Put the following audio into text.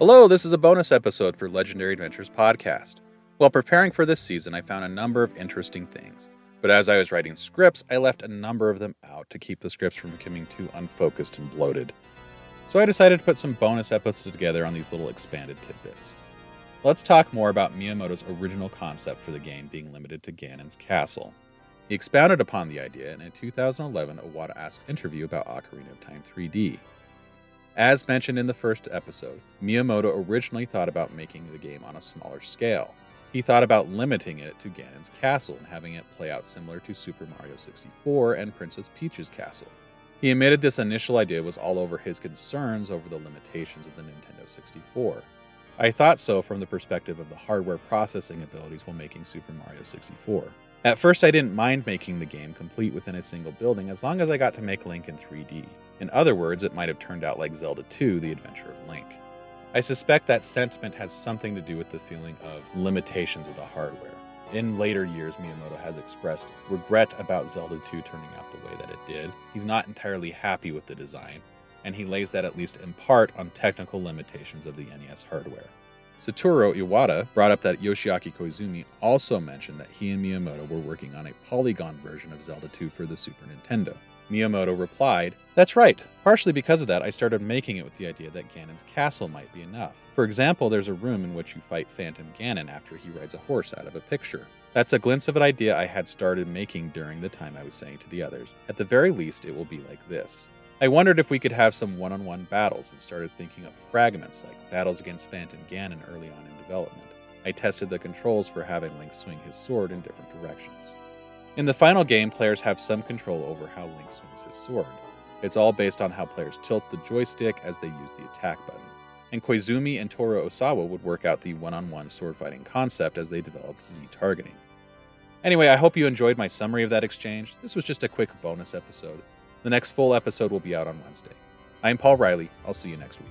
Hello, this is a bonus episode for Legendary Adventures podcast. While preparing for this season, I found a number of interesting things. But as I was writing scripts, I left a number of them out to keep the scripts from becoming too unfocused and bloated. So I decided to put some bonus episodes together on these little expanded tidbits. Let's talk more about Miyamoto's original concept for the game being limited to Ganon's castle. He expounded upon the idea in a 2011 Iwata Asks interview about Ocarina of Time 3D. As mentioned in the first episode, Miyamoto originally thought about making the game on a smaller scale. He thought about limiting it to Ganon's castle and having it play out similar to Super Mario 64 and Princess Peach's castle. He admitted this initial idea was all over his concerns over the limitations of the Nintendo 64. I thought so from the perspective of the hardware processing abilities while making Super Mario 64. At first, I didn't mind making the game complete within a single building as long as I got to make Link in 3D. In other words, it might have turned out like Zelda 2 The Adventure of Link. I suspect that sentiment has something to do with the feeling of limitations of the hardware. In later years, Miyamoto has expressed regret about Zelda 2 turning out the way that it did. He's not entirely happy with the design, and he lays that at least in part on technical limitations of the NES hardware. Satoru Iwata brought up that Yoshiaki Koizumi also mentioned that he and Miyamoto were working on a polygon version of Zelda 2 for the Super Nintendo. Miyamoto replied, That's right. Partially because of that, I started making it with the idea that Ganon's castle might be enough. For example, there's a room in which you fight Phantom Ganon after he rides a horse out of a picture. That's a glimpse of an idea I had started making during the time I was saying to the others. At the very least, it will be like this. I wondered if we could have some one on one battles and started thinking up fragments like battles against Phantom Ganon early on in development. I tested the controls for having Link swing his sword in different directions. In the final game, players have some control over how Link swings his sword. It's all based on how players tilt the joystick as they use the attack button. And Koizumi and Toru Osawa would work out the one on one sword fighting concept as they developed Z targeting. Anyway, I hope you enjoyed my summary of that exchange. This was just a quick bonus episode. The next full episode will be out on Wednesday. I'm Paul Riley. I'll see you next week.